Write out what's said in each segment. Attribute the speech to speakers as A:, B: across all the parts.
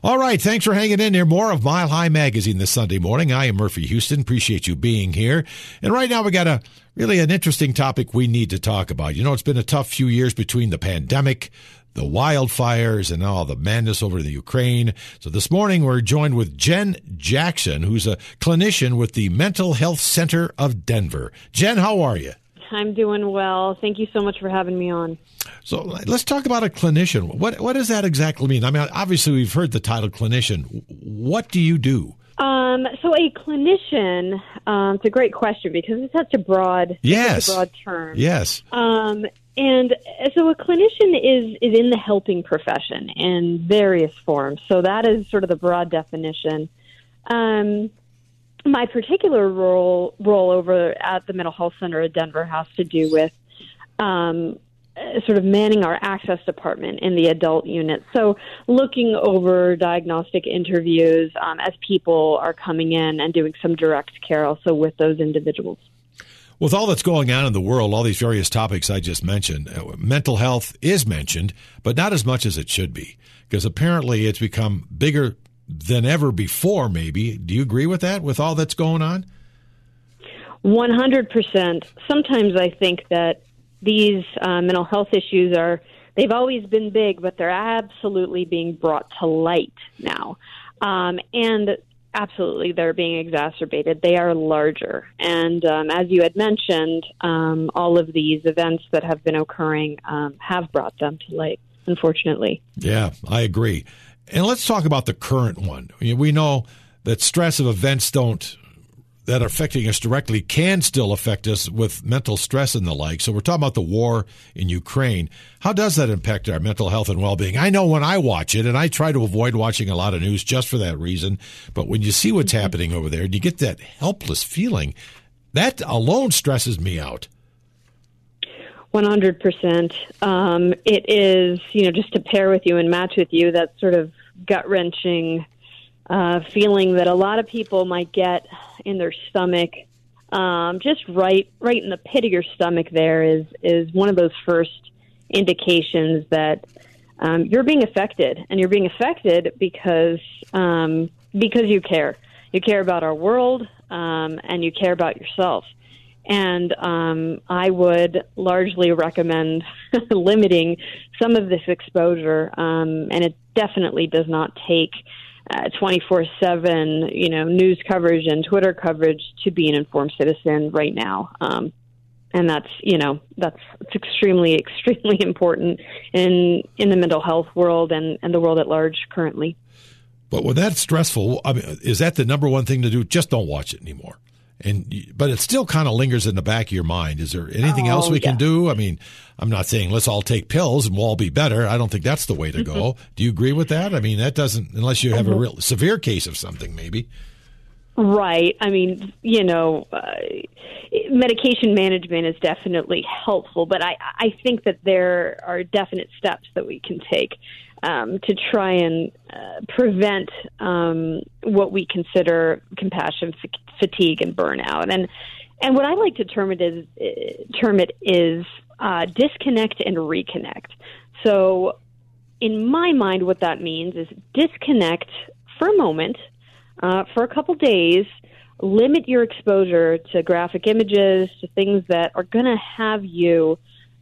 A: All right, thanks for hanging in there. More of Mile High Magazine this Sunday morning. I am Murphy Houston. Appreciate you being here. And right now we got a really an interesting topic we need to talk about. You know, it's been a tough few years between the pandemic, the wildfires, and all the madness over the Ukraine. So this morning we're joined with Jen Jackson, who's a clinician with the Mental Health Center of Denver. Jen, how are you?
B: I'm doing well. Thank you so much for having me on.
A: So let's talk about a clinician. What what does that exactly mean? I mean, obviously we've heard the title clinician. What do you do?
B: Um, so a clinician, um, it's a great question because it's such a broad,
A: yes,
B: a broad term.
A: Yes.
B: Um, and so a clinician is is in the helping profession in various forms. So that is sort of the broad definition. Um, my particular role role over at the Mental Health Center at Denver has to do with um, sort of manning our access department in the adult unit. So looking over diagnostic interviews um, as people are coming in and doing some direct care also with those individuals.
A: With all that's going on in the world, all these various topics I just mentioned, uh, mental health is mentioned, but not as much as it should be, because apparently it's become bigger than ever before, maybe. Do you agree with that, with all that's going on?
B: 100%. Sometimes I think that these uh, mental health issues are, they've always been big, but they're absolutely being brought to light now. Um, and absolutely, they're being exacerbated. They are larger. And um, as you had mentioned, um, all of these events that have been occurring um, have brought them to light, unfortunately.
A: Yeah, I agree. And let's talk about the current one. We know that stress of events don't that are affecting us directly can still affect us with mental stress and the like. So we're talking about the war in Ukraine. How does that impact our mental health and well-being? I know when I watch it, and I try to avoid watching a lot of news just for that reason. But when you see what's mm-hmm. happening over there, and you get that helpless feeling, that alone stresses me out.
B: 100%. Um, it is, you know, just to pair with you and match with you, that sort of gut wrenching uh, feeling that a lot of people might get in their stomach. Um, just right, right in the pit of your stomach. There is is one of those first indications that um, you're being affected, and you're being affected because um, because you care. You care about our world, um, and you care about yourself. And um, I would largely recommend limiting some of this exposure. Um, and it definitely does not take twenty four seven, you know, news coverage and Twitter coverage to be an informed citizen right now. Um, and that's you know that's it's extremely extremely important in in the mental health world and and the world at large currently.
A: But when that's stressful, I mean, is that the number one thing to do? Just don't watch it anymore. And but it still kind of lingers in the back of your mind. Is there anything oh, else we yeah. can do? I mean, I'm not saying let's all take pills and we'll all be better. I don't think that's the way to go. Mm-hmm. Do you agree with that? I mean, that doesn't unless you have mm-hmm. a real severe case of something, maybe.
B: Right. I mean, you know, uh, medication management is definitely helpful, but I I think that there are definite steps that we can take um, to try and uh, prevent um, what we consider compassion fatigue and burnout. And and what I like to term it is term it is uh, disconnect and reconnect. So, in my mind, what that means is disconnect for a moment, uh, for a couple days. Limit your exposure to graphic images, to things that are going to have you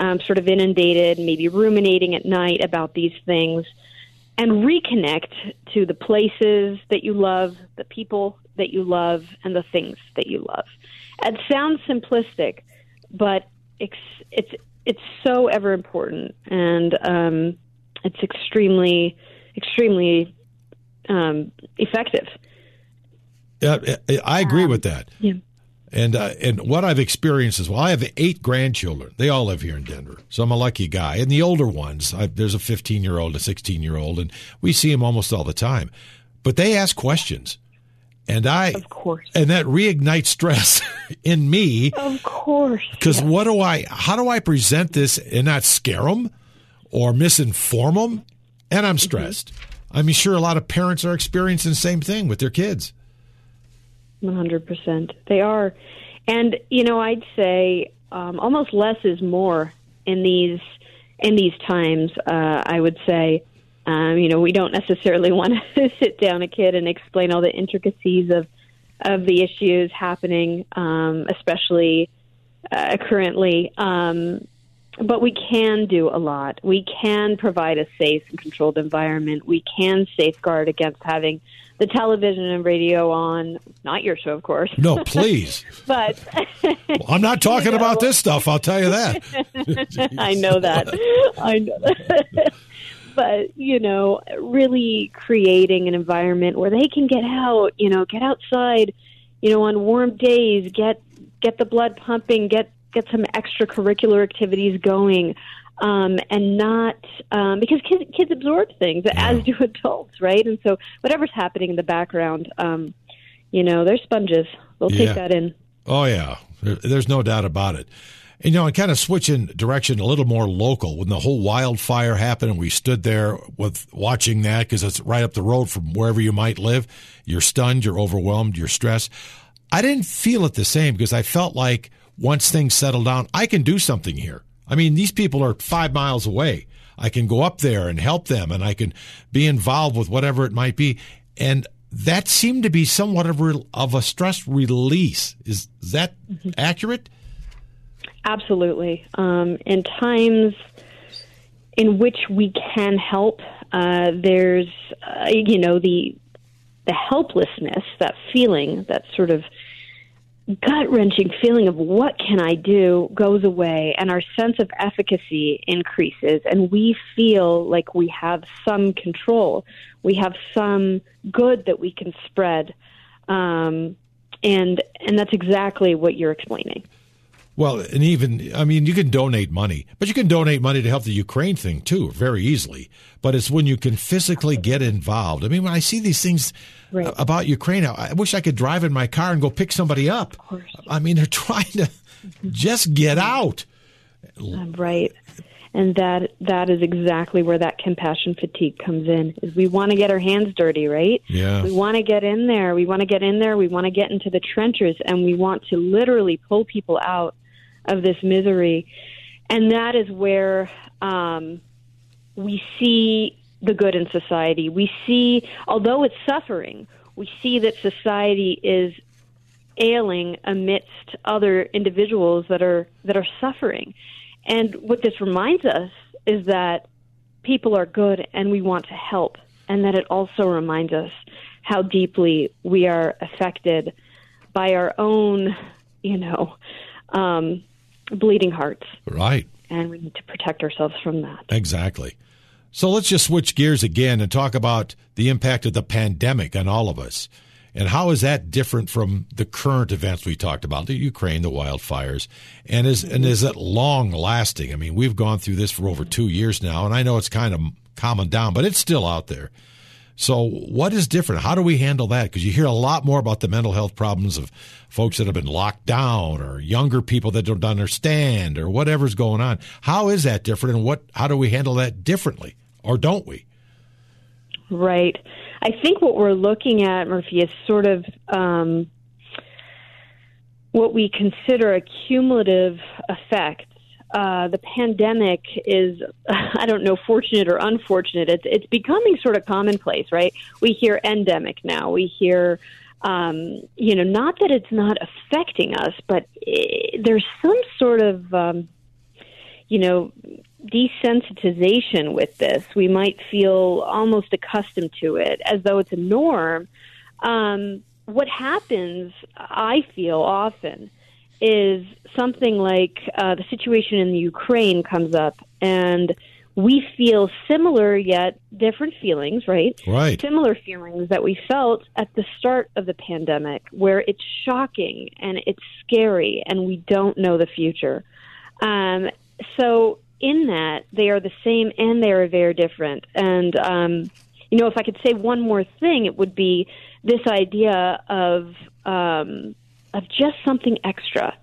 B: um, sort of inundated, maybe ruminating at night about these things, and reconnect to the places that you love, the people that you love, and the things that you love. It sounds simplistic, but it's it's it's so ever important, and um, it's extremely extremely um, effective.
A: Yeah, I agree with that.
B: Yeah.
A: And uh, and what I've experienced is well, I have eight grandchildren. They all live here in Denver, so I'm a lucky guy. And the older ones, I, there's a 15 year old, a 16 year old, and we see them almost all the time. But they ask questions, and I,
B: of course,
A: and that reignites stress in me,
B: of course.
A: Because yes. what do I? How do I present this and not scare them or misinform them? And I'm mm-hmm. stressed. Mm-hmm. I'm sure a lot of parents are experiencing the same thing with their kids.
B: One hundred percent, they are, and you know, I'd say um, almost less is more in these in these times. Uh, I would say Um, you know, we don't necessarily want to sit down a kid and explain all the intricacies of of the issues happening, um, especially uh, currently. Um, but we can do a lot. We can provide a safe and controlled environment. We can safeguard against having the television and radio on. Not your show, of course.
A: No, please.
B: but
A: well, I'm not talking you know, about this stuff. I'll tell you that.
B: I know that. I know that. but you know, really creating an environment where they can get out. You know, get outside. You know, on warm days, get get the blood pumping, get get some extracurricular activities going um, and not um, because kids kids absorb things yeah. as do adults, right? And so whatever's happening in the background, um, you know, they're sponges. They'll take that in.
A: Oh yeah, there's no doubt about it. You know, and kind of switching direction a little more local. When the whole wildfire happened, and we stood there with watching that because it's right up the road from wherever you might live. You're stunned, you're overwhelmed, you're stressed. I didn't feel it the same because I felt like once things settle down, I can do something here. I mean, these people are five miles away. I can go up there and help them and I can be involved with whatever it might be. And that seemed to be somewhat of, a, of a stress release. Is, is that mm-hmm. accurate?
B: Absolutely. Um, in times in which we can help, uh, there's, uh, you know, the the helplessness, that feeling, that sort of gut wrenching feeling of what can I do goes away, and our sense of efficacy increases, and we feel like we have some control. We have some good that we can spread, um, and and that's exactly what you're explaining.
A: Well, and even, I mean, you can donate money, but you can donate money to help the Ukraine thing too, very easily. But it's when you can physically get involved. I mean, when I see these things right. about Ukraine, I wish I could drive in my car and go pick somebody up. I mean, they're trying to just get out.
B: Uh, right. And that that is exactly where that compassion fatigue comes in. Is we want to get our hands dirty, right?
A: Yeah.
B: We want to get in there. We want to get in there. We want to get into the trenches, and we want to literally pull people out of this misery. And that is where um, we see the good in society. We see, although it's suffering, we see that society is ailing amidst other individuals that are that are suffering. And what this reminds us is that people are good and we want to help, and that it also reminds us how deeply we are affected by our own, you know, um, bleeding hearts.
A: Right.
B: And we need to protect ourselves from that.
A: Exactly. So let's just switch gears again and talk about the impact of the pandemic on all of us. And how is that different from the current events we talked about, the Ukraine, the wildfires? And is and is it long lasting? I mean, we've gone through this for over two years now, and I know it's kind of calming down, but it's still out there. So, what is different? How do we handle that? Because you hear a lot more about the mental health problems of folks that have been locked down, or younger people that don't understand, or whatever's going on. How is that different, and what? How do we handle that differently, or don't we?
B: Right. I think what we're looking at, Murphy, is sort of um, what we consider a cumulative effect uh, the pandemic is, I don't know, fortunate or unfortunate. It's it's becoming sort of commonplace, right? We hear endemic now. We hear, um, you know, not that it's not affecting us, but it, there's some sort of, um, you know, desensitization with this. We might feel almost accustomed to it, as though it's a norm. Um, what happens, I feel often is something like uh, the situation in the Ukraine comes up, and we feel similar yet different feelings, right?
A: Right.
B: Similar feelings that we felt at the start of the pandemic, where it's shocking and it's scary, and we don't know the future. Um, so, in that, they are the same and they are very different. And, um, you know, if I could say one more thing, it would be this idea of um, of just something extra.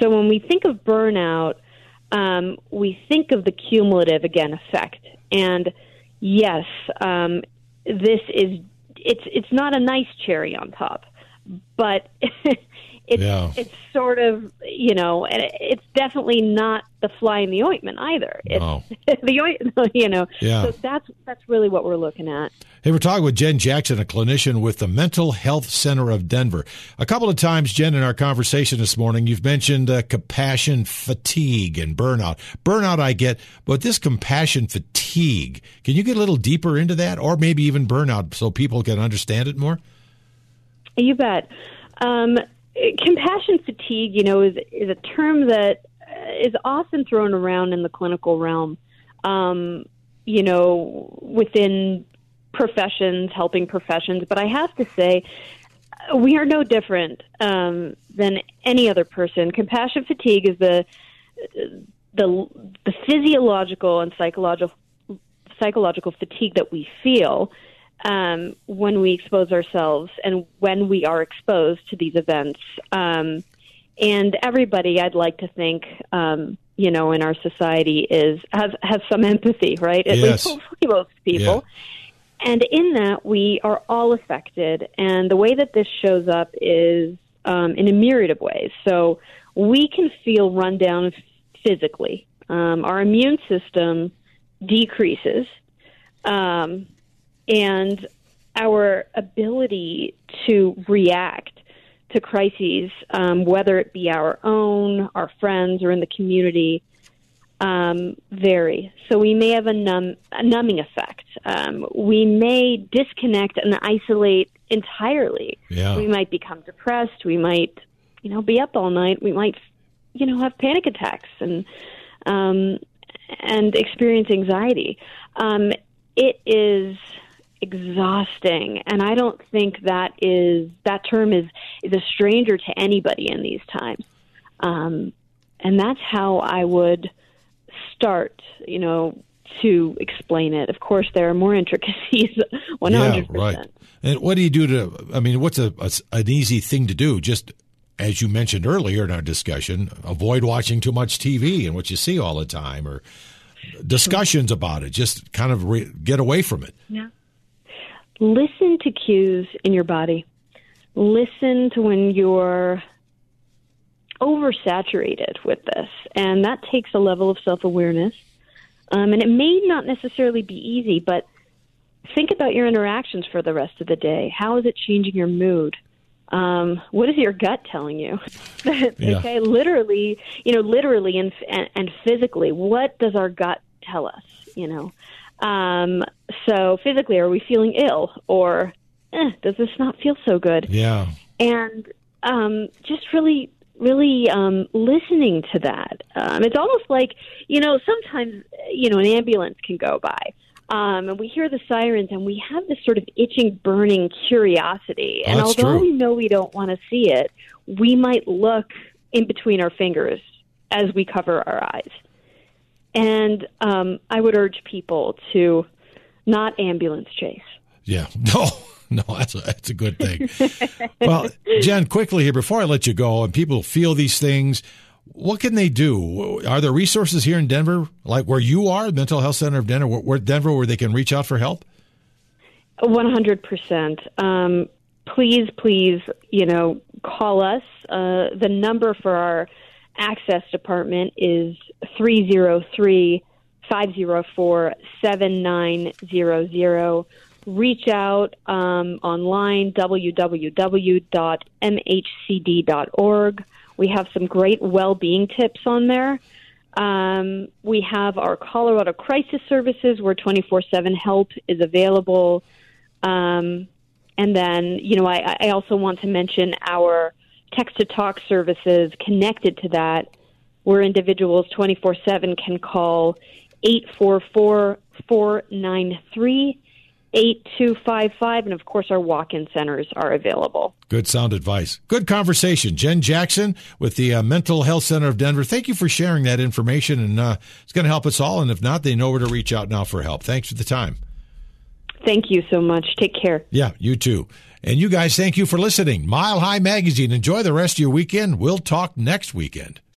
B: So when we think of burnout, um, we think of the cumulative again effect. And yes, um, this is it's it's not a nice cherry on top. but it's
A: Yeah.
B: it's sort of you know, and it's definitely not the fly in the ointment either. It's
A: No.
B: the ointment, you know.
A: Yeah.
B: So that's that's really what we're looking at.
A: Hey, we're talking with Jen Jackson, a clinician with the Mental Health Center of Denver. A couple of times, Jen, in our conversation this morning, you've mentioned uh, compassion fatigue and burnout. Burnout, I get, but this compassion fatigue, can you get a little deeper into that, or maybe even burnout, so people can understand it more?
B: You bet. Um, compassion fatigue, you know, is is a term that uh, often thrown around in the clinical realm. Um, you know, within professions, helping professions. But I have to say, we are no different um, than any other person. Compassion fatigue is the the the physiological and psychological psychological fatigue that we feel um, when we expose ourselves and when we are exposed to these events. Um, and everybody, I'd like to think, um, you know, in our society is has has some empathy, right? At
A: Yes.
B: least hopefully most people. And in that, we are all affected. And the way that this shows up is um, in a myriad of ways. So we can feel run down physically. Um, our immune system decreases. Um, and our ability to react to crises, um, whether it be our own, our friends, or in the community, um, vary. So we may have a, numb, a numbing effect. Um, we may disconnect and isolate entirely.
A: Yeah.
B: We might become depressed. We might, you know, be up all night. We might, you know, have panic attacks and um, and experience anxiety. Um, it is exhausting, and I don't think that is that term is is a stranger to anybody in these times. Um, and that's how I would start, you know, to explain it. Of course, there are more intricacies. One hundred
A: Yeah, right.
B: percent.
A: And what do you do to? I mean, what's a, a an easy thing to do? Just as you mentioned earlier in our discussion, avoid watching too much TV and what you see all the time, or discussions about it. Just kind of re- get away from it.
B: Yeah. Listen to cues in your body. Listen to when you're oversaturated with this, and that takes a level of self awareness. Um, and it may not necessarily be easy, but think about your interactions for the rest of the day. How is it changing your mood? Um, what is your gut telling you?
A: Yeah.
B: okay, literally, you know, literally and, and and physically, what does our gut tell us? You know, um, so physically, are we feeling ill, or eh, does this not feel so good?
A: Yeah.
B: and um, just really, really um, listening to that. Um, it's almost like you know sometimes you know an ambulance can go by. Um, and we hear the sirens, and we have this sort of itching, burning curiosity. And
A: That's
B: although
A: true.
B: we know we don't want to see it, we might look in between our fingers as we cover our eyes. And um, I would urge people to not ambulance chase.
A: Yeah. No, no, that's a, that's a good thing. well, Jen, quickly here before I let you go, and people feel these things, what can they do? Are there resources here in Denver, like where you are, Mental Health Center of Denver, where, Denver, where they can reach out for help?
B: One hundred percent. Um, please, please, you know, call us. Uh, the number for our access department is 303 504 7900. Reach out um, online, www.mhcd.org. We have some great well being tips on there. Um, we have our Colorado Crisis Services where 24 7 help is available. Um, and then, you know, I, I also want to mention our text to talk services connected to that, where individuals 24 7 can call 844 493 8255. And of course, our walk in centers are available.
A: Good sound advice. Good conversation. Jen Jackson with the uh, Mental Health Center of Denver. Thank you for sharing that information, and uh, it's going to help us all. And if not, they know where to reach out now for help. Thanks for the time.
B: Thank you so much. Take care.
A: Yeah, you too. And you guys, thank you for listening. Mile High Magazine. Enjoy the rest of your weekend. We'll talk next weekend.